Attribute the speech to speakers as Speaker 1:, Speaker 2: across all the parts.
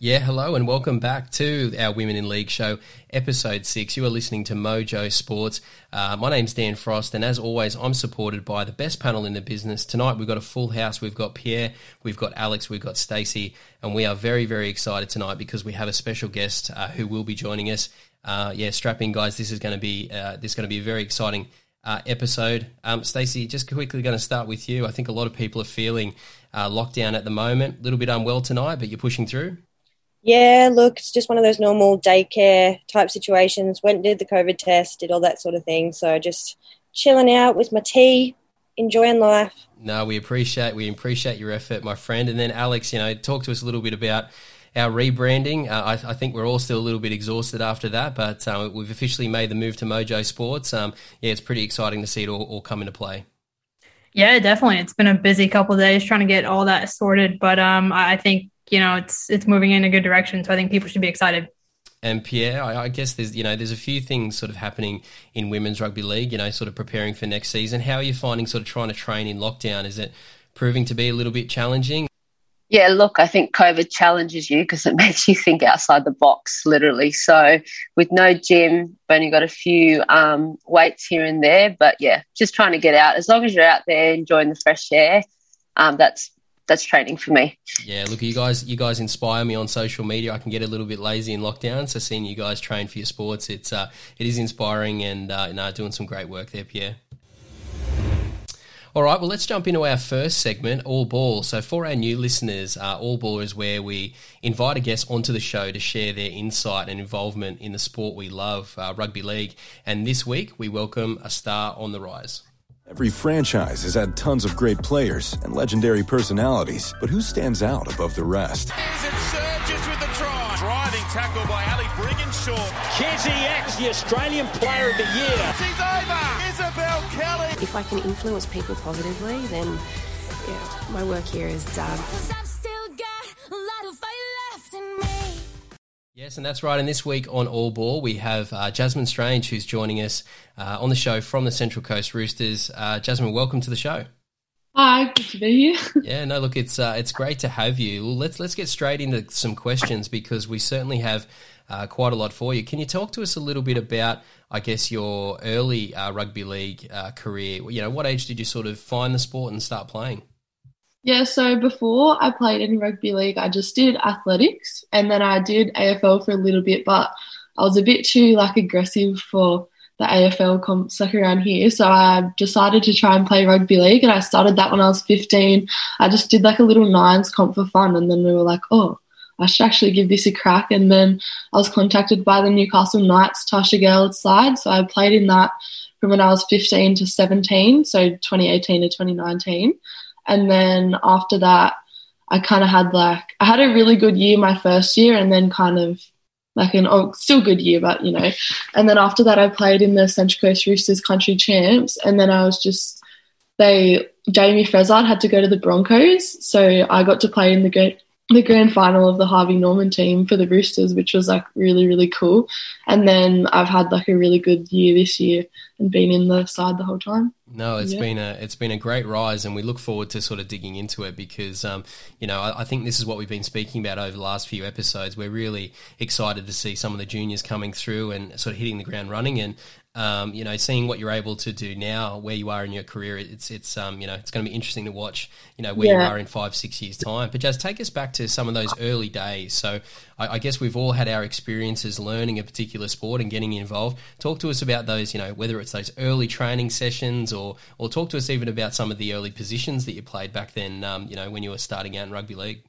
Speaker 1: Yeah, hello and welcome back to our Women in League show, episode six. You are listening to Mojo Sports. Uh, my name's Dan Frost, and as always, I'm supported by the best panel in the business. Tonight, we've got a full house. We've got Pierre, we've got Alex, we've got Stacey, and we are very, very excited tonight because we have a special guest uh, who will be joining us. Uh, yeah, strapping guys. This is going to be uh, this is going to be a very exciting uh, episode. Um, Stacey, just quickly going to start with you. I think a lot of people are feeling uh, lockdown at the moment, a little bit unwell tonight, but you're pushing through.
Speaker 2: Yeah, look, it's just one of those normal daycare type situations. Went and did the COVID test, did all that sort of thing. So just chilling out with my tea, enjoying life.
Speaker 1: No, we appreciate we appreciate your effort, my friend. And then Alex, you know, talk to us a little bit about our rebranding. Uh, I, I, think we're all still a little bit exhausted after that, but uh, we've officially made the move to Mojo Sports. Um, yeah, it's pretty exciting to see it all, all come into play.
Speaker 3: Yeah, definitely. It's been a busy couple days trying to get all that sorted, but um, I think you know it's it's moving in a good direction. So I think people should be excited.
Speaker 1: And Pierre, I, I, guess there's you know there's a few things sort of happening in women's rugby league. You know, sort of preparing for next season. How are you finding sort of trying to train in lockdown? Is it proving to be a little bit challenging?
Speaker 4: Yeah, look, I think COVID challenges you because it makes you think outside the box, literally. So, with no gym, I've only got a few um, weights here and there, but yeah, just trying to get out. As long as you're out there enjoying the fresh air, um, that's that's training for me.
Speaker 1: Yeah, look, you guys, you guys inspire me on social media. I can get a little bit lazy in lockdown, so seeing you guys train for your sports, it's uh, it is inspiring and uh, no, doing some great work there, Pierre. All right, well, let's jump into our first segment, All Ball. So, for our new listeners, uh, All Ball is where we invite a guest onto the show to share their insight and involvement in the sport we love, uh, rugby league. And this week, we welcome a star on the rise.
Speaker 5: Every franchise has had tons of great players and legendary personalities, but who stands out above the rest?
Speaker 6: Surges with the try. Driving tackle by Ali Brigginshaw.
Speaker 7: Kezie Apps, the Australian Player of the Year.
Speaker 6: She's over. Isabel Kelly.
Speaker 8: If I can influence people positively, then yeah, my work here is done.
Speaker 1: Yes, and that's right. And this week on All Ball, we have uh, Jasmin Strange, who's joining us uh, on the show from the Central Coast Roosters. Uh, Jasmine, welcome to the show.
Speaker 9: Hi, good to be here.
Speaker 1: yeah, no, look, it's uh, it's great to have you. Well, let's let's get straight into some questions because we certainly have uh, quite a lot for you. Can you talk to us a little bit about, I guess, your early uh, rugby league career? You know, what age did you sort of find the sport and start playing?
Speaker 9: Yeah, so before I played in rugby league, I just did athletics and then I did AFL for a little bit, but I was a bit too like aggressive for the AFL comps like around here. So I decided to try and play rugby league and I started that when I was 15. I just did like a little nines comp for fun and then we were like, oh, I should actually give this a crack. And then I was contacted by the Newcastle Knights Tarsha Gale side. So I played in that from when I was 15 to 17, so 2018 to 2019. And then after that, I kind of had like, I had a really good year my first year and then kind of like an, oh, still good year, but you know. And then after that, I played in the Central Coast Roosters country champs. And then I was just, they, Jayme Fressard had to go to the Broncos. So I got to play in the the grand final of the Harvey Norman team for the Roosters, which was like really, really cool. And then I've had like a really good year this year and been in the side the whole time.
Speaker 1: No, it's yeah. been a it's been a great rise, and we look forward to sort of digging into it because um, you know I, I, think this is what we've been speaking about over the last few episodes. We're really excited to see some of the juniors coming through and sort of hitting the ground running, and um, you know, seeing what you're able to do now, where you are in your career, it's it's um, you know, it's going to be interesting to watch, you know, where yeah. you are in five, six years time. But just take us back to some of those early days. So I, I, guess we've all had our experiences learning a particular sport and getting involved. Talk to us about those, you know, whether it's those early training sessions or or talk to us even about some of the early positions that you played back then, um, you know, when you were starting out in rugby league.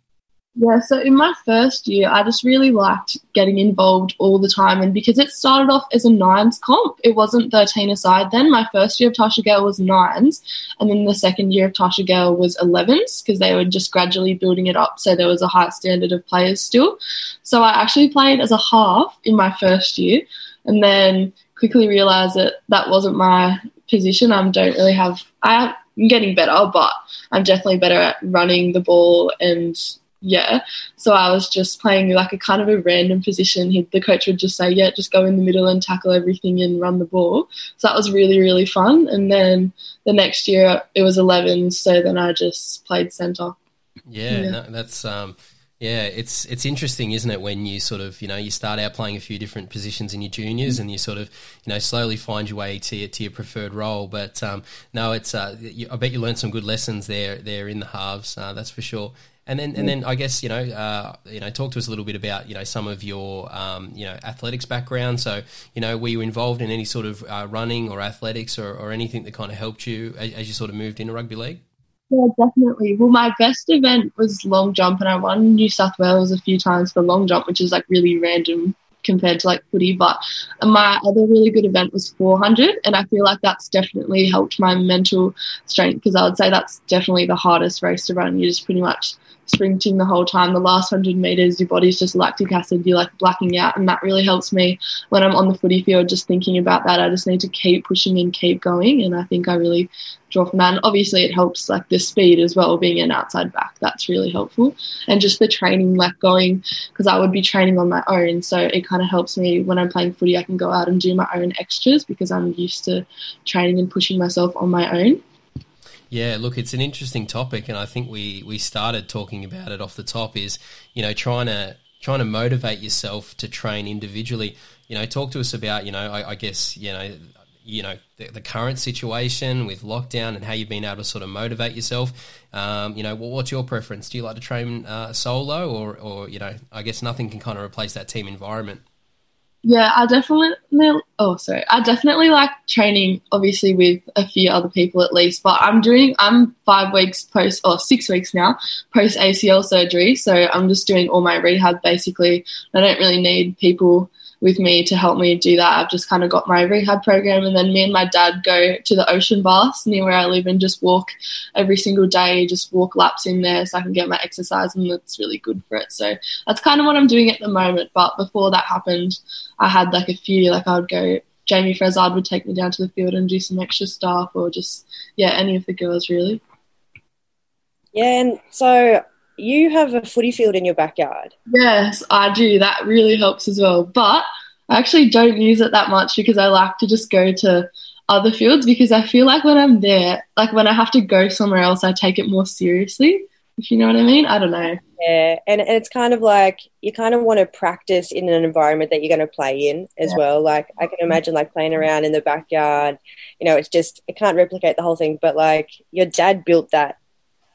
Speaker 9: Yeah, so in my first year, I just really liked getting involved all the time. And because it started off as a nines comp, it wasn't 13 aside then. My first year of Tarsha Gale was nines. And then the second year of Tarsha Gale was 11s because they were just gradually building it up. So there was a high standard of players still. So I actually played as a half in my first year and then quickly realized that that wasn't my position. I don't really have. I'm getting better, but I'm definitely better at running the ball and yeah. So I was just playing like a kind of a random position. He, the coach would just say, "Yeah, just go in the middle and tackle everything and run the ball." So that was really really fun. And then the next year it was 11, so then I just played centre.
Speaker 1: Yeah, yeah. No, that's um, yeah, it's it's interesting, isn't it, when you sort of you know you start out playing a few different positions in your juniors, mm-hmm. and you sort of you know slowly find your way to to your preferred role. But um, no, it's uh, you, I bet you learned some good lessons there there in the halves. Uh, that's for sure. And then, and then, I guess you know, uh, you know, talk to us a little bit about you know some of your um, you know athletics background. So, you know, were you involved in any sort of uh, running or athletics or, or anything that kind of helped you as, as you sort of moved into rugby league?
Speaker 9: Yeah, definitely. Well, my best event was long jump, and I won New South Wales a few times for long jump, which is like really random compared to like footy. But my other really good event was 400, and I feel like that's definitely helped my mental strength because I would say that's definitely the hardest race to run. You just pretty much sprinting the whole time. The last hundred meters, your body's just lactic acid. You're like blacking out, and that really helps me when I'm on the footy field. Just thinking about that, I just need to keep pushing and keep going, and I think I really draw from that. And obviously, it helps like the speed as well, being an outside back. That's really helpful, and just the training, like going because I would be training on my own, so it kind of helps me when I'm playing footy. I can go out and do my own extras because I'm used to training and pushing myself on my own.
Speaker 1: Yeah, look, it's an interesting topic, and I think we we started talking about it off the top. Is you know trying to trying to motivate yourself to train individually. You know, talk to us about you know I, I guess you know you know the, the, current situation with lockdown and how you've been able to sort of motivate yourself. Um, you know, well, what's your preference? Do you like to train uh, solo, or or you know, I guess nothing can kind of replace that team environment.
Speaker 9: Yeah, I definitely. Oh, sorry. I definitely like training, obviously with a few other people at least. But I'm doing. I'm five weeks post or six weeks now post ACL surgery, so I'm just doing all my rehab basically. I don't really need people with me to help me do that. I've just kind of got my rehab program, and then me and my dad go to the ocean baths near where I live and just walk every single day, just walk laps in there so I can get my exercise, and that's really good for it. So that's kind of what I'm doing at the moment. But before that happened, I had like a few, like I would go. Jayme Fressard would take me down to the field and do some extra stuff, or just yeah, any of the girls really.
Speaker 2: Yeah, and so you have a footy field in your backyard.
Speaker 9: Yes, I do. That really helps as well. But I actually don't use it that much because I like to just go to other fields because I feel like when I'm there, like when I have to go somewhere else, I take it more seriously. If you know what I mean, I don't know.
Speaker 2: Yeah, and and it's kind of like you kind of want to practice in an environment that you're going to play in as yeah. well. Like I can imagine like playing around in the backyard. You know, it's just it can't replicate the whole thing, but like your dad built that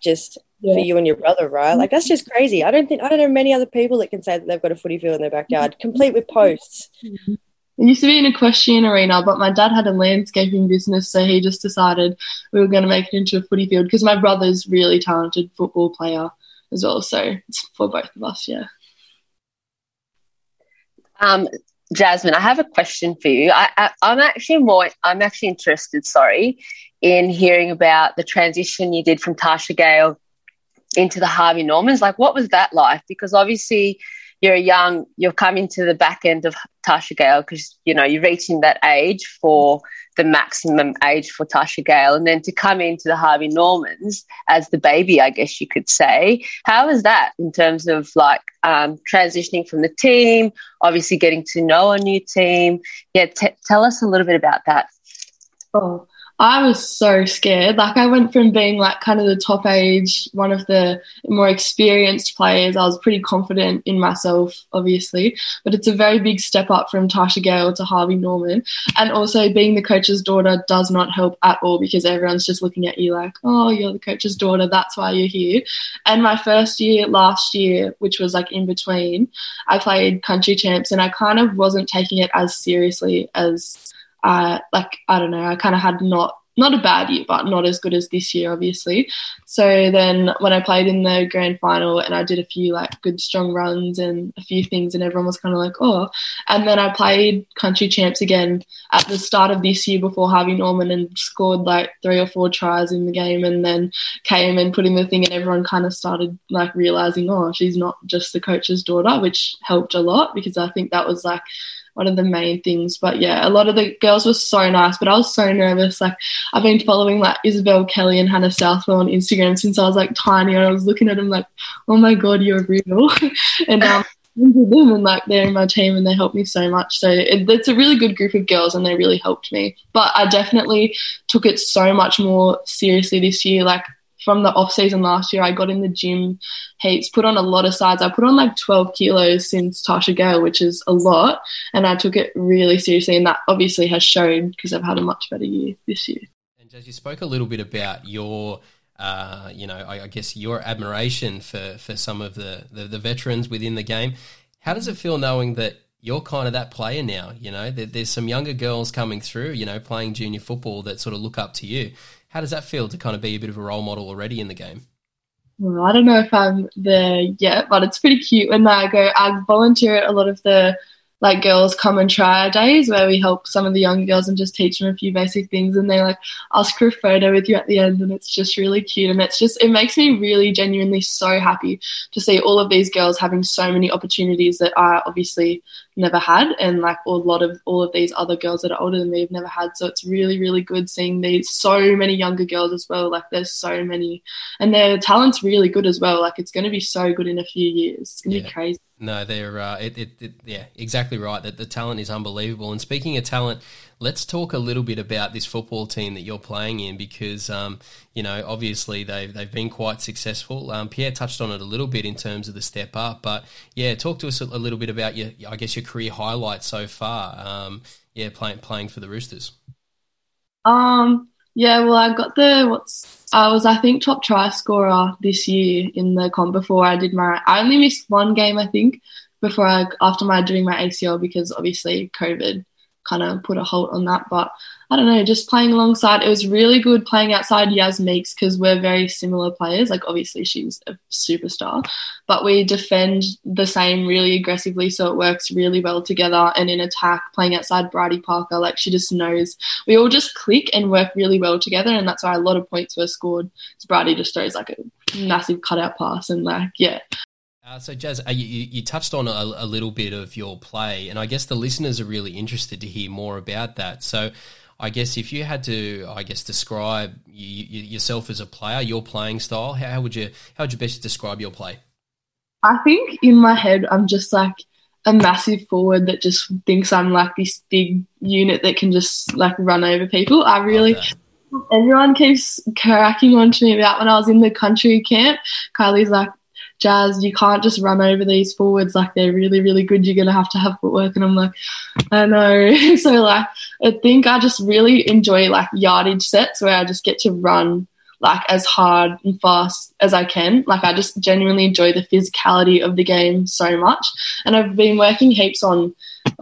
Speaker 2: just yeah. for you and your brother, right? Like that's just crazy. I don't think I don't know many other people that can say that they've got a footy field in their backyard, complete with posts.
Speaker 9: Mm-hmm. It used to be an equestrian arena, but my dad had a landscaping business, so he just decided we were going to make it into a footy field because my brother's really talented football player as well. So it's for both of us, yeah.
Speaker 4: Um, Jasmin, I have a question for you. I, am actually more, I'm actually interested, sorry, in hearing about the transition you did from Tarsha Gale into the Harvey Normans. Like, what was that like? Because obviously, you're young, you're coming to the back end of Tarsha Gale because you know you're reaching that age for the maximum age for Tarsha Gale, and then to come into the Harvey Normans as the baby, I guess you could say. How was that in terms of like um, transitioning from the team, obviously getting to know a new team? Yeah, t- tell us a little bit about that.
Speaker 9: Oh, I was so scared. Like I went from being like kind of the top age, one of the more experienced players. I was pretty confident in myself, obviously, but it's a very big step up from Tarsha Gale to Harvey Norman. And also being the coach's daughter does not help at all because everyone's just looking at you like, oh, you're the coach's daughter. That's why you're here. And my first year last year, which was like in between, I played country champs and I kind of wasn't taking it as seriously as like I don't know, I kind of had not not a bad year, but not as good as this year, obviously. So then when I played in the grand final and I did a few like good strong runs and a few things, and everyone was kind of like, oh. And then I played country champs again at the start of this year before Harvey Norman and scored like three or four tries in the game, and then came and put in the thing, and everyone kind of started like realizing, oh, she's not just the coach's daughter, which helped a lot because I think that was like one of the main things. But yeah, a lot of the girls were so nice, but I was so nervous. Like I've been following like Isabel Kelly and Hannah Southwell on Instagram since I was like tiny, and I was looking at them like, oh my god, you're real. and um, them and like they're in my team and they helped me so much. So it, it's a really good group of girls and they really helped me. But I definitely took it so much more seriously this year. Like from the off season last year, I got in the gym heaps, put on a lot of sides. I put on like 12 kilos since Tarsha Gale, which is a lot. And I took it really seriously. And that obviously has shown because I've had a much better year this year.
Speaker 1: And as you spoke a little bit about your uh, you know, I, I, guess your admiration for, for some of the, the, the, veterans within the game. How does it feel knowing that you're kind of that player now? You know, there, there's some younger girls coming through, you know, playing junior football that sort of look up to you. How does that feel to kind of be a bit of a role model already in the game?
Speaker 9: Well, I don't know if I'm there yet, but it's pretty cute when I go. I volunteer at a lot of the like girls come and try our days where we help some of the younger girls and just teach them a few basic things and they like ask for a photo with you at the end and it's just really cute and it's just it makes me really genuinely so happy to see all of these girls having so many opportunities that I obviously never had and like a lot of all of these other girls that are older than me have never had. So it's really really good seeing these so many younger girls as well. Like there's so many and their talent's really good as well. Like it's going to be so good in a few years. It's going to yeah. be crazy
Speaker 1: no, they're uh, it, it, it, yeah, exactly right. That the talent is unbelievable. And speaking of talent, let's talk a little bit about this football team that you're playing in because um, you know obviously they've they've been quite successful. Um, Pierre touched on it a little bit in terms of the step up, but yeah, talk to us a, little bit about your I guess your career highlights so far. Um, yeah, playing playing for the Roosters.
Speaker 9: Um. Yeah. Well, I got the what's I was, I think, top try scorer this year in the comp before I did my. I only missed one game, I think, before I after my doing my ACL because obviously COVID kind of put a halt on that. But I don't know, just playing alongside, it was really good playing outside Yaz Meakes because we're very similar players. Like, obviously, she's a superstar, but we defend the same really aggressively. So it works really well together. And in attack, playing outside Bridie Parker, like, she just knows we all just click and work really well together. And that's why a lot of points were scored. So Bridie just throws like a massive cutout pass and, like, yeah,
Speaker 1: uh, so, Jazz, uh, you, you, touched on a, a, little bit of your play, and I guess the listeners are really interested to hear more about that. So, I guess if you had to, I guess, describe you, you, yourself as a player, your playing style, how, how would you how would you best describe your play?
Speaker 9: I think in my head, I'm just like a massive forward that just thinks I'm like this big unit that can just like run over people. I really. Everyone keeps cracking on to me about when I was in the country camp. Kylie's like, Jazz, you can't just run over these forwards like they're really, really good. You're gonna have to have footwork. And I'm like, I know. so like I think I just really enjoy like yardage sets where I just get to run like as hard and fast as I can. Like I just genuinely enjoy the physicality of the game so much. And I've been working heaps on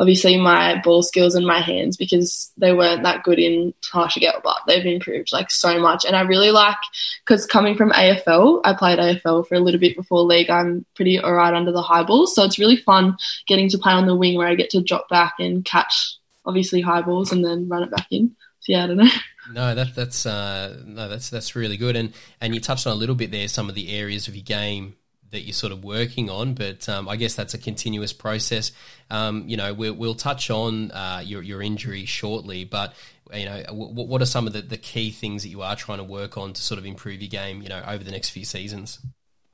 Speaker 9: obviously my ball skills and my hands because they weren't that good in Tarsha Gale, but they've improved like so much. And I really like because coming from AFL, I played AFL for a little bit before league. I'm pretty alright under the high balls, so it's really fun getting to play on the wing where I get to drop back and catch obviously high balls and then run it back in. So yeah, I don't know.
Speaker 1: No, that, that's uh, no, that's that's really good. And and you touched on a little bit there some of the areas of your game that you're sort of working on, but um, I guess that's a continuous process. Um, you know, we'll, we'll touch on uh, your your injury shortly, but you know, w- what are some of the, the key things that you are trying to work on to sort of improve your game? You know, over the next few seasons.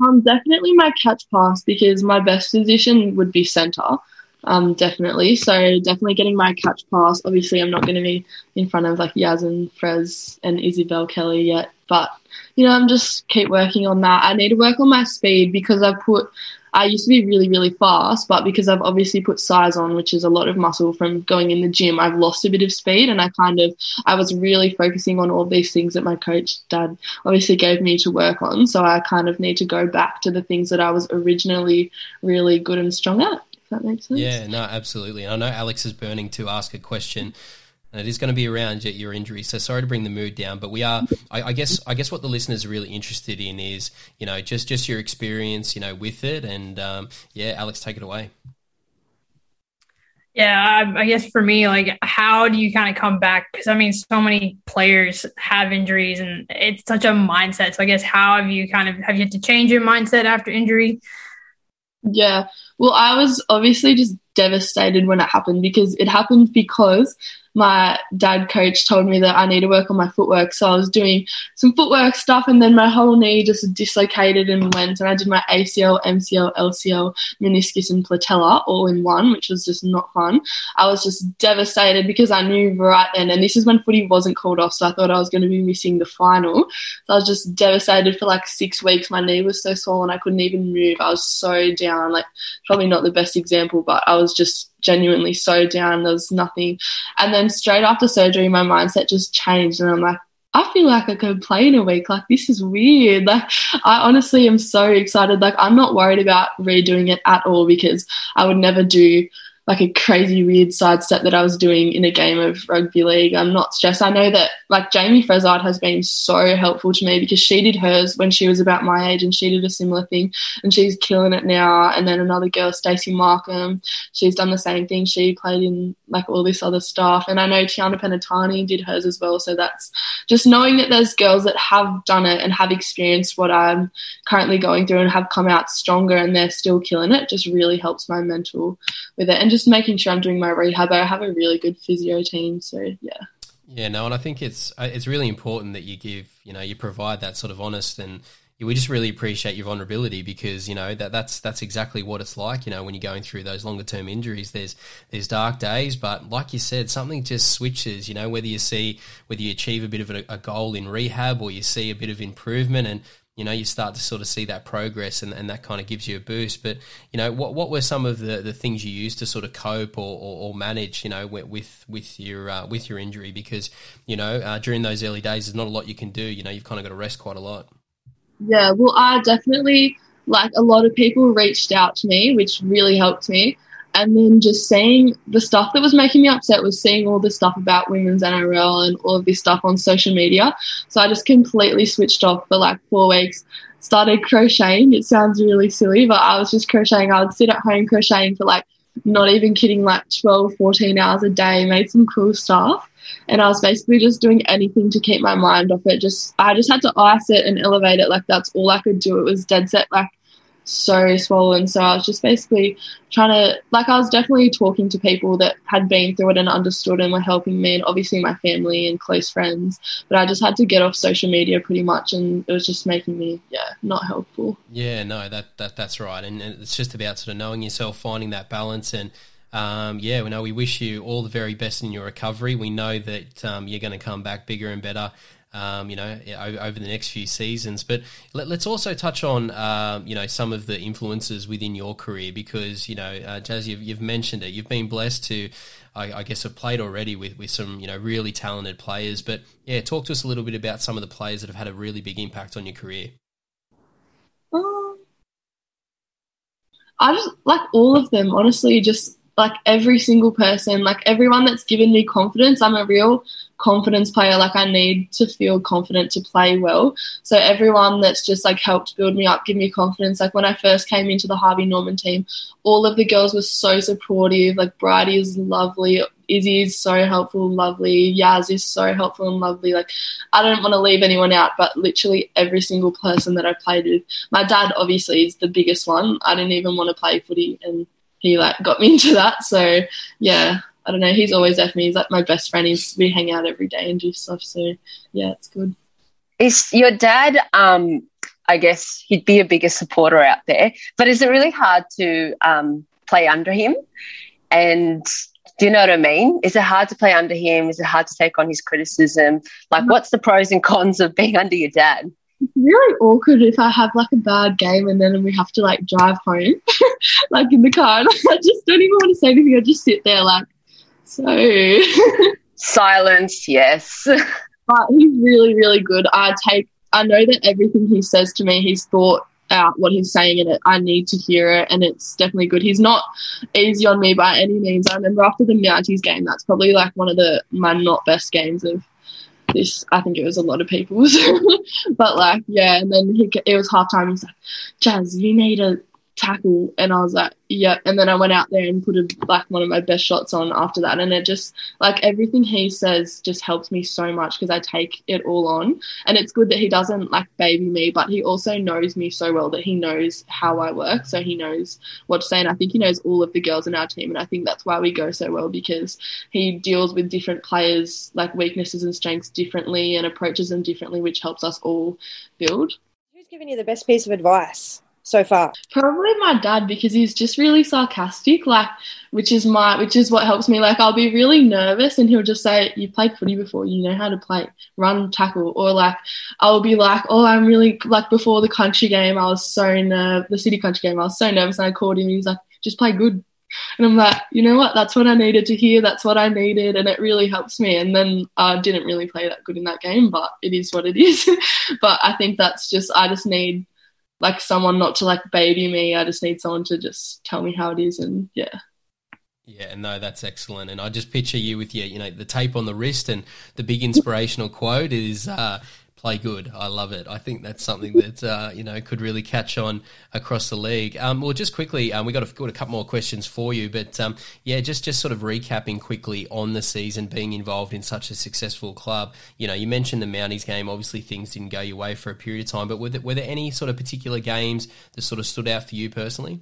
Speaker 9: Um, definitely my catch pass because my best position would be centre um, definitely. So definitely getting my catch pass. Obviously, I'm not going to be in front of like Yaz and Frez and Isabel Kelly yet, but you know, I'm just keep working on that. I need to work on my speed because I've put. I used to be really, really fast, but because I've obviously put size on, which is a lot of muscle from going in the gym, I've lost a bit of speed. And I kind of, I was really focusing on all these things that my coach, dad, obviously gave me to work on. So I kind of need to go back to the things that I was originally really good and strong at that makes sense.
Speaker 1: Yeah, no, absolutely. I know Alex is burning to ask a question. And it is going to be around your injury, so sorry to bring the mood down, but we are. I, I, guess. I guess what the listeners are really interested in is, you know, just just your experience, you know, with it, and um, yeah, Alex, take it away.
Speaker 3: Yeah, I guess for me, like, how do you kind of come back? Because I mean, so many players have injuries, and it's such a mindset. So I guess how have you kind of have you had to change your mindset after injury?
Speaker 9: Yeah, Well, I was obviously just devastated when it happened because it happened because my dad coach told me that I need to work on my footwork. So I was doing some footwork stuff and then my whole knee just dislocated and went and I did my ACL, MCL, LCL, meniscus and patella all in one, which was just not fun. I was just devastated because I knew right then, and this is when footy wasn't called off, so I thought I was going to be missing the final. So I was just devastated for like six weeks. My knee was so swollen I couldn't even move. I was so down, like probably not the best example, but I was just genuinely so down. There was nothing. And then straight after surgery, my mindset just changed. And I'm like, I feel like I could play in a week. Like, this is weird. Like, I honestly am so excited. Like, I'm not worried about redoing it at all because I would never do like a crazy weird sidestep that I was doing in a game of rugby league. I'm not stressed. I know that like Jayme Fressard has been so helpful to me because she did hers when she was about my age and she did a similar thing and she's killing it now. And then another girl, Stacey Markham, she's done the same thing. She played in like all this other stuff. And I know Tiana Penitani did hers as well. So that's just knowing that there's girls that have done it and have experienced what I'm currently going through and have come out stronger and they're still killing it just really helps my mental with it. And just making sure I'm doing my rehab. I have a really good physio team, so yeah.
Speaker 1: Yeah, no, and I think it's uh, it's really important that you give, you know, you provide that sort of honest and we just really appreciate your vulnerability because you know that that's that's exactly what it's like. You know, when you're going through those longer term injuries, there's there's dark days, but like you said, something just switches. You know, whether you see whether you achieve a bit of a, a goal in rehab or you see a bit of improvement, and you know, you start to sort of see that progress and, and that kind of gives you a boost. But, you know, what, what were some of the, the things you used to sort of cope or, or, or manage, you know, with, with your, uh, with your injury? Because, you know, uh, during those early days, there's not a lot you can do. You know, you've kind of got to rest quite a lot.
Speaker 9: Yeah, well, I definitely, like a lot of people reached out to me, which really helped me and then just seeing the stuff that was making me upset was seeing all the stuff about women's NRL and all of this stuff on social media. So I just completely switched off for like four weeks. Started crocheting. It sounds really silly, but I was just crocheting. I would sit at home crocheting for like not even kidding, like 12, 14 hours a day, made some cool stuff. And I was basically just doing anything to keep my mind off it. Just I just had to ice it and elevate it. Like that's all I could do. It was dead set like so swollen. So I was just basically trying to, like, I was definitely talking to people that had been through it and understood and were helping me, and obviously my family and close friends. But I just had to get off social media pretty much, and it was just making me, yeah, not helpful.
Speaker 1: Yeah, no, that, that that's right. And it's just about sort of knowing yourself, finding that balance, and um, yeah, we know we wish you all the very best in your recovery. We know that um, you're going to come back bigger and better um, you know, over the next few seasons. But let, us also touch on, um, you know, some of the influences within your career because, you know, uh, Jazz, you've, you've, mentioned it. You've been blessed to, I, I, guess, have played already with, with some, you know, really talented players. But yeah, talk to us a little bit about some of the players that have had a really big impact on your career.
Speaker 9: Um, I just like all of them, honestly, just like every single person, like everyone that's given me confidence. I'm a real confidence player. Like I need to feel confident to play well. So everyone that's just like helped build me up, give me confidence. Like when I first came into the Harvey Norman team, all of the girls were so supportive. Like Bridie is lovely. Izzy is so helpful, lovely. Yaz is so helpful and lovely. Like, I don't want to leave anyone out, but literally every single person that I played with. My dad, obviously, is the biggest one. I didn't even want to play footy, and he like got me into that. So yeah, I don't know. He's always there for me. He's like my best friend. He's we hang out every day and do stuff. So yeah, it's good.
Speaker 4: Is your dad? Um, I guess he'd be a bigger supporter out there. But is it really hard to um, play under him? And do you know what I mean? Is it hard to play under him? Is it hard to take on his criticism? Like, what's the pros and cons of being under your dad?
Speaker 9: It's really awkward if I have like a bad game and then we have to like drive home, like in the car. And I just don't even want to say anything. I just sit there like, so.
Speaker 4: Silence, yes.
Speaker 9: but he's really, really good. I take, I know that everything he says to me, he's thought out what he's saying and it, I need to hear it and it's definitely good. He's not easy on me by any means. I remember after the Mounties game, that's probably like one of the my not best games of this I think it was a lot of people's but like yeah and then he it was half time he's like Jazz you need to tackle and I was like yeah. And then I went out there and put a, like one of my best shots on after that. And it just like everything he says just helps me so much because I take it all on. And it's good that he doesn't like baby me but he also knows me so well that he knows how I work. So he knows what to say. And I think he knows all of the girls in our team. And I think that's why we go so well because he deals with different players like weaknesses and strengths differently and approaches them differently which helps us all build.
Speaker 2: Who's given you the best piece of advice so far?
Speaker 9: Probably my dad because he's just really sarcastic, like which is my which is what helps me. Like I'll be really nervous and he'll just say, You played footy before, you know how to play, run, tackle, or like I'll be like, Oh, I'm really like before the country game, I was so nervous the city country game, I was so nervous and I called him, he's like, Just play good. And I'm like, you know what? That's what I needed to hear. That's what I needed, and it really helps me. And then I didn't really play that good in that game, but it is what it is. but I think that's just I just need like someone not to like baby me. I just need someone to just tell me how it is, and yeah.
Speaker 1: Yeah, and no, that's excellent. And I just picture you with your, you know, the tape on the wrist and the big inspirational quote is, uh, play good. I love it. I think that's something that uh, you know could really catch on across the league. Um, well, just quickly, um, we got a, got a couple more questions for you, but um, yeah, just just sort of recapping quickly on the season, being involved in such a successful club. You know, you mentioned the Mounties game. Obviously, things didn't go your way for a period of time, but were there, were there any sort of particular games that sort of stood out for you personally?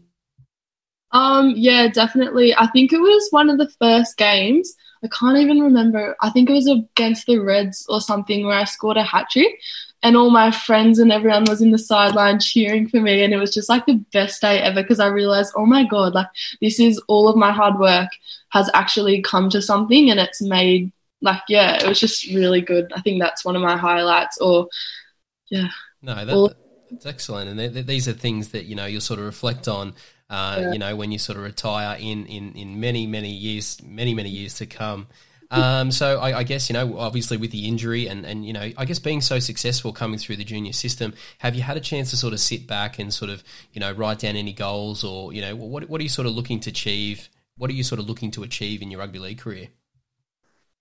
Speaker 9: Um, yeah, definitely. I think it was one of the first games I can't even remember. I think it was against the Reds or something where I scored a hat trick, and all my friends and everyone was in the sideline cheering for me, and it was just like the best day ever because I realized, oh my god, like this is all of my hard work has actually come to something, and it's made like yeah, it was just really good. I think that's one of my highlights. Or yeah,
Speaker 1: no, that, that's excellent, and they, these are things that you know you'll sort of reflect on uh, yeah. you know, when you sort of retire in, in, in many, many years, many, many years to come. Um, so I, I, guess, you know, obviously with the injury and, and, you know, I guess being so successful coming through the junior system, have you had a chance to sort of sit back and sort of, you know, write down any goals or, you know, what, what are you sort of looking to achieve? What are you sort of looking to achieve in your rugby league career?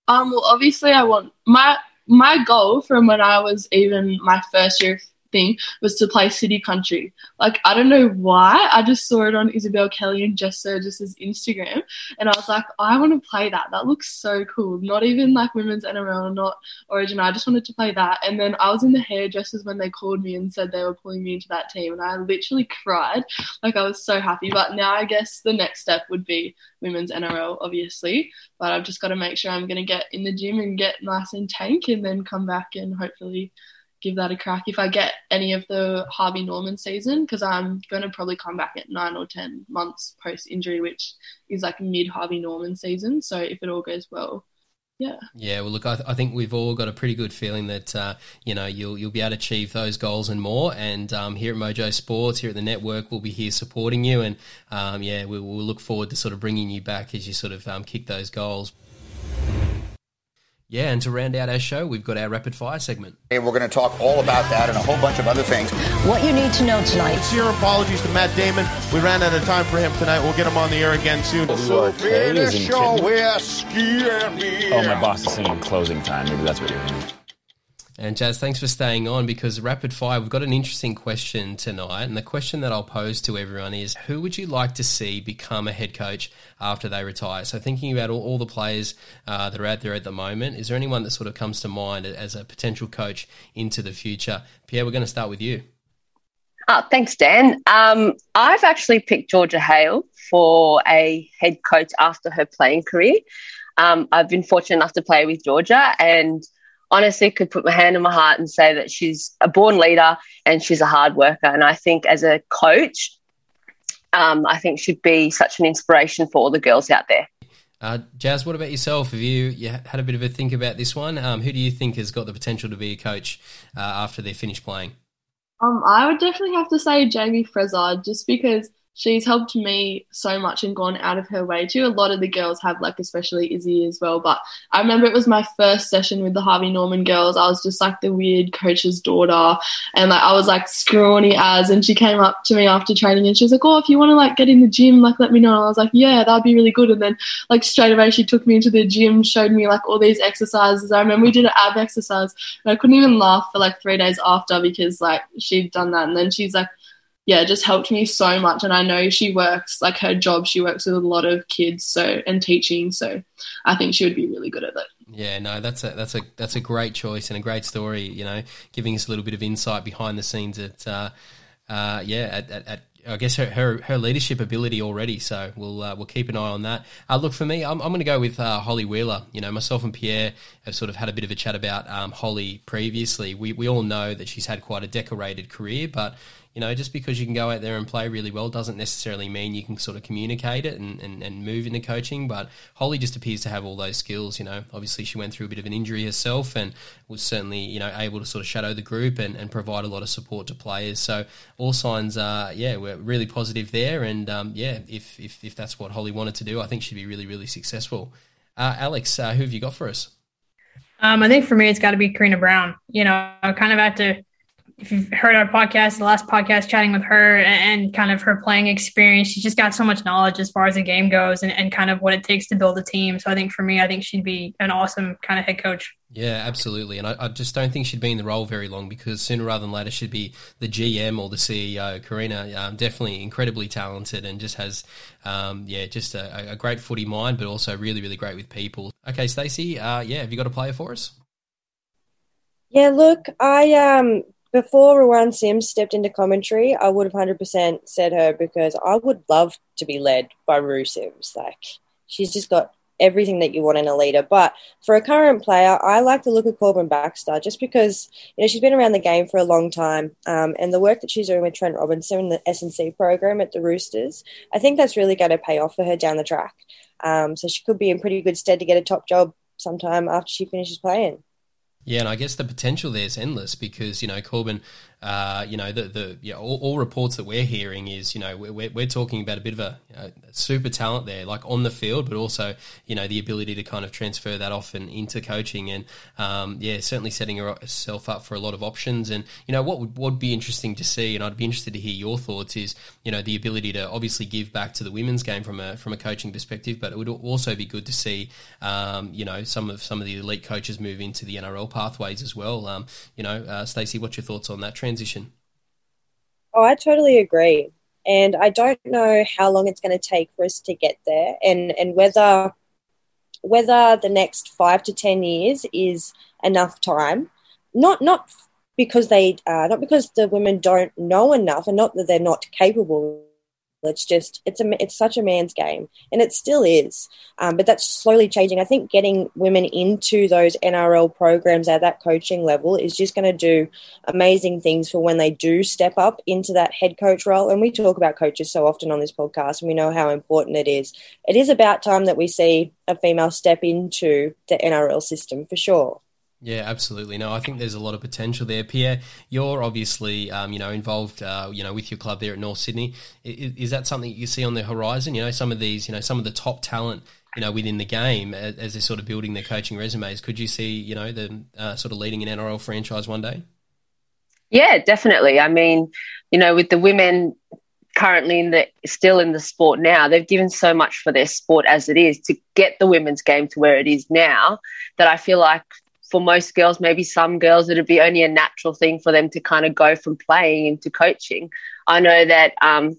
Speaker 9: Um, well, obviously I want my, my goal from when I was even my first year thing was to play City Country. Like I don't know why, I just saw it on Isabel Kelly and Jess Sergis's Instagram, and I was like, I want to play that. That looks so cool. Not even like women's NRL, not Origin. I just wanted to play that. And then I was in the hairdressers when they called me and said they were pulling me into that team, and I literally cried. Like I was so happy. But now I guess the next step would be women's NRL, obviously. But I've just got to make sure I'm going to get in the gym and get nice and tank, and then come back and hopefully give that a crack if I get any of the Harvey Norman season because I'm going to probably come back at nine or 10 months post injury, which is like mid Harvey Norman season. So if it all goes well, yeah.
Speaker 1: Yeah. Well, look, I, th- I, think we've all got a pretty good feeling that uh, you know you'll you'll be able to achieve those goals and more. And um, here at Mojo Sports, here at the network, we'll be here supporting you. And um, yeah, we, will look forward to sort of bringing you back as you sort of um, kick those goals. Yeah, and to round out our show, we've got our rapid fire segment.
Speaker 10: And we're going to talk all about that and a whole bunch of other things.
Speaker 11: What you need to know tonight.
Speaker 6: Sincere apologies to Matt Damon. We ran out of time for him tonight. We'll get him on the air again soon.
Speaker 12: So finish your whiskey and beer. Oh, my boss is singing closing time. Maybe that's what you're hearing.
Speaker 1: And Jazz, thanks for staying on because rapid fire, we've got an interesting question tonight. And the question that I'll pose to everyone is who would you like to see become a head coach after they retire? So, thinking about all, all the players uh, that are out there at the moment, is there anyone that sort of comes to mind as a potential coach into the future? Pierre, we're going to start with you.
Speaker 4: Oh, thanks, Dan. Um, I've actually picked Georgia Hale for a head coach after her playing career. Um, I've been fortunate enough to play with Georgia and honestly could put my hand on my heart and say that she's a born leader and she's a hard worker. And I think as a coach, um, I think she'd be such an inspiration for all the girls out there.
Speaker 1: Uh, Jazz, what about yourself? Have you, you had a bit of a think about this one? Um, who do you think has got the potential to be a coach uh, after they're finished playing?
Speaker 9: Um, I would definitely have to say Jayme Fressard, just because she's helped me so much and gone out of her way to. A lot of the girls have, like especially Izzy as well. But I remember it was my first session with the Harvey Norman girls. I was just like the weird coach's daughter, and like I was like scrawny as. And she came up to me after training and she was like, "Oh, if you want to like get in the gym, like let me know." And I was like, "Yeah, that'd be really good." And then like straight away she took me into the gym, showed me like all these exercises. I remember we did an ab exercise, and I couldn't even laugh for like three days after because like she'd done that. And then she's like yeah, just helped me so much. And I know she works like her job, she works with a lot of kids, so and teaching. So I think she would be really good at it.
Speaker 1: Yeah, no, that's a that's a that's a great choice and a great story. You know, giving us a little bit of insight behind the scenes at, uh, uh, yeah, at, at, at I guess her, her, her leadership ability already. So we'll uh, we'll keep an eye on that. Uh, look for me, I'm, I'm going to go with uh, Holly Wheeler. You know, myself and Pierre have sort of had a bit of a chat about um, Holly previously. We we all know that she's had quite a decorated career, but you know, just because you can go out there and play really well doesn't necessarily mean you can sort of communicate it and, and, and move into coaching. But Holly just appears to have all those skills. You know, obviously she went through a bit of an injury herself and was certainly, you know, able to sort of shadow the group and, and provide a lot of support to players. So all signs are, yeah, we're really positive there. And um, yeah, if, if, if that's what Holly wanted to do, I think she'd be really, really successful. Uh, Alex, uh, who have you got for us?
Speaker 3: Um, I think for me, it's got to be Karina Brown. You know, kind of after if you've heard our podcast, the last podcast, chatting with her and kind of her playing experience, she's just got so much knowledge as far as the game goes and, and kind of what it takes to build a team. So I think for me, I think she'd be an awesome kind of head coach.
Speaker 1: Yeah, absolutely. And I, I, just don't think she'd be in the role very long because sooner rather than later she'd be the GM or the CEO. Karina, um, definitely incredibly talented and just has, um, yeah, just a, a, great footy mind, but also really, really great with people. Okay, Stacey, uh, yeah, have you got a player for us?
Speaker 2: Yeah, look, I um before Ruan Sims stepped into commentary, I would have 100% said her because I would love to be led by Ru Sims. Like, she's just got everything that you want in a leader. But for a current player, I like the look of Corban Baxter just because, you know, she's been around the game for a long time. Um, and the work that she's doing with Trent Robinson in the S&C program at the Roosters, I think that's really going to pay off for her down the track. Um, so she could be in pretty good stead to get a top job sometime after she finishes playing.
Speaker 1: Yeah, and I guess the potential there is endless because you know Corban uh, you know, the, the yeah, all, all, reports that we're hearing is, you know, we're, we're talking about a bit of a, super talent there, like on the field, but also, you know, the ability to kind of transfer that off and into coaching. And, um, yeah, certainly setting herself up for a lot of options. And, you know, what would, would be interesting to see, and I'd be interested to hear your thoughts, is, you know, the ability to obviously give back to the women's game from a, from a coaching perspective, but it would also be good to see, um, you know, some of, some of the elite coaches move into the NRL pathways as well. Um, you know, uh, Stacey, what's your thoughts on that? Transition?
Speaker 2: Oh, I totally agree. And I don't know how long it's going to take for us to get there and, and whether whether the next five to ten years is enough time. Not not because they uh, not because the women don't know enough and not that they're not capable it's just it's a it's such a man's game, and it still is. Um, but that's slowly changing. I think getting women into those NRL programs at that coaching level is just going to do amazing things for when they do step up into that head coach role. And we talk about coaches so often on this podcast, and we know how important it is. It is about time that we see a female step into the NRL system for sure.
Speaker 1: Yeah, absolutely. No, I think there's a lot of potential there. Pierre, you're obviously um, you know involved uh, you know with your club there at North Sydney. Is, is, that something you see on the horizon? You know, some of these you know some of the top talent you know within the game as, as they're sort of building their coaching resumes. Could you see you know them uh, sort of leading an NRL franchise one day?
Speaker 4: Yeah, definitely. I mean, you know, with the women currently in the still in the sport now they've given so much for their sport as it is to get the women's game to where it is now that i feel like for most girls, maybe some girls, it'd be only a natural thing for them to kind of go from playing into coaching. I know that um,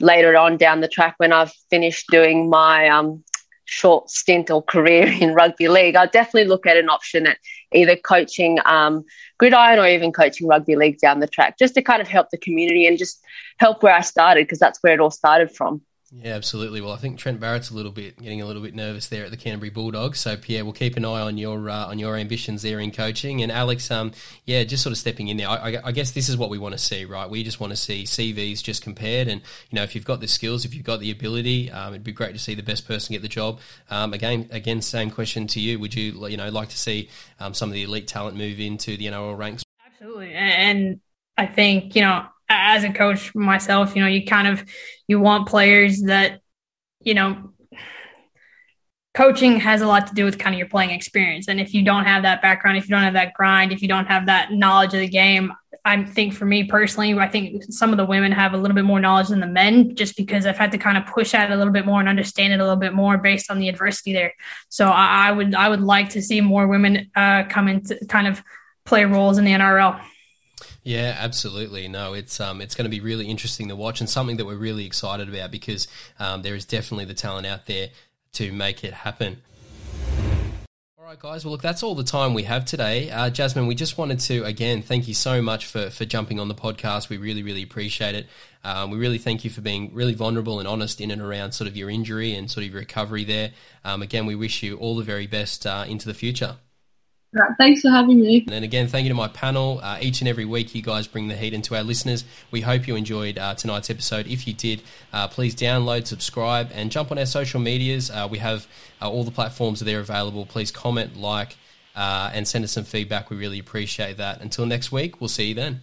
Speaker 4: later on down the track, when I've finished doing my um, short stint or career in rugby league, I'll definitely look at an option at either coaching um, gridiron or even coaching rugby league down the track, just to kind of help the community and just help where I started because that's where it all started from.
Speaker 1: Yeah, absolutely. Well, I think Trent Barrett's a little bit getting a little bit nervous there at the Canterbury Bulldogs. So Pierre, we'll keep an eye on your uh, on your ambitions there in coaching. And Alex, um, yeah, just sort of stepping in there. I, I, guess this is what we want to see, right? We just want to see CVs just compared, and you know, if you've got the skills, if you've got the ability, um, it'd be great to see the best person get the job. Um, again, again, same question to you. Would you, you know, like to see um, some of the elite talent move into the NRL ranks?
Speaker 3: Absolutely, and I think you know as a coach myself, you know, you kind of you want players that, you know, coaching has a lot to do with kind of your playing experience. And if you don't have that background, if you don't have that grind, if you don't have that knowledge of the game, I think for me personally, I think some of the women have a little bit more knowledge than the men just because I've had to kind of push at it a little bit more and understand it a little bit more based on the adversity there. So I, I would I would like to see more women uh, come into kind of play roles in the NRL.
Speaker 1: Yeah, absolutely. No, it's um, it's going to be really interesting to watch and something that we're really excited about because um, there is definitely the talent out there to make it happen. All right, guys. Well, look, that's all the time we have today. Uh, Jasmin, we just wanted to again thank you so much for for jumping on the podcast. We really, really appreciate it. Um, we really thank you for being really vulnerable and honest in and around sort of your injury and sort of your recovery there. Um, again, we wish you all the very best uh, into the future.
Speaker 9: Right, thanks for having me.
Speaker 1: And again, thank you to my panel. Uh, each and every week, you guys bring the heat into our listeners. We hope you enjoyed uh, tonight's episode. If you did, uh, please download, subscribe, and jump on our social medias. Uh, we have uh, all the platforms are there available. Please comment, like, uh, and send us some feedback. We really appreciate that. Until next week, we'll see you then.